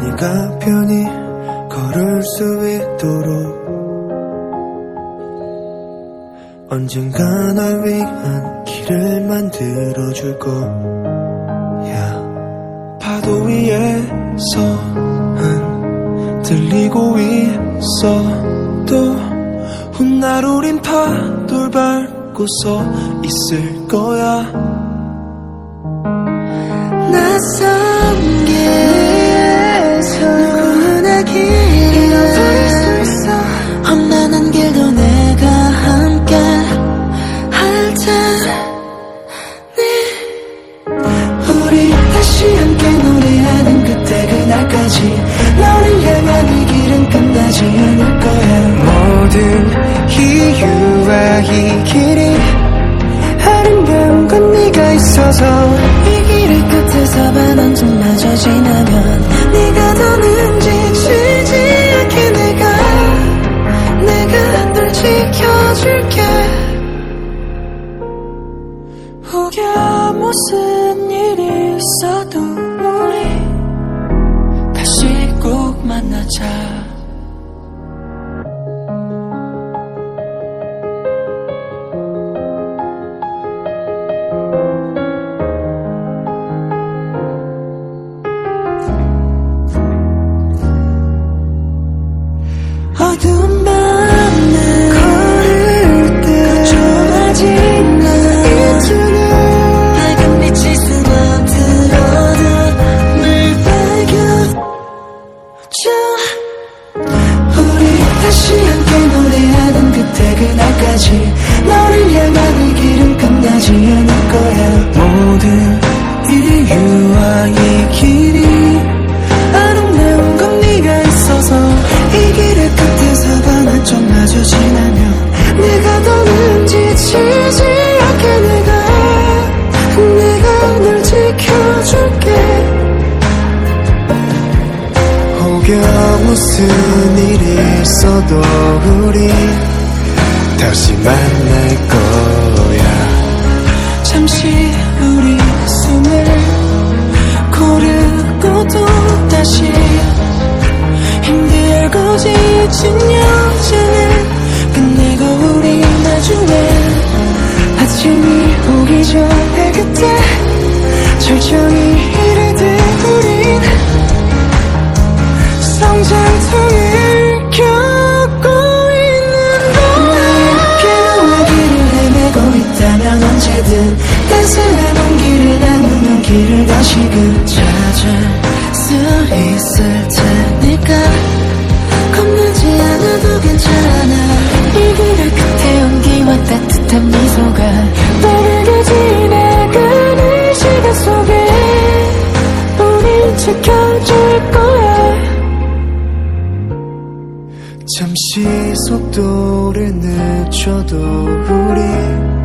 네가 편히 걸을 수 있도록 언젠가 널 위한 길을 만들어 줄 거야 파도 위에서 흔들리고 있어도 훗날 우린 파도를 밟고 서 있을 거야. 낯선 모든 이유와 이 길이 아름다운 건 네가 있어서. 이 길의 끝에서 반은 좀마저 지나면 네가 더는 지치지 않게 내가. 내가 널 지켜줄게. 혹여 무슨 일이 있어도 우리 다시 꼭 만나자 우리 다시 함께 노래하는 그때 그날까지 너를 혹여 무슨 일이 있어도 우리 다시 만날 거야. 잠시 우리 숨을 고르고 또 다시 힘들고 지친 여자는 끝내고 우리 마주해 아침이 오기 전에 그때 철저히 이르듯 깨어나 길을 딴사람 길을 다시금 찾을 수 있을 테니까 겁나지 않아도 괜찮아 이 길의 끝에 온기와 따뜻한 미소가 너에게 지나가는 이 시간 속에 우리 지켜줄 거야 잠시 속도를 늦춰도 우리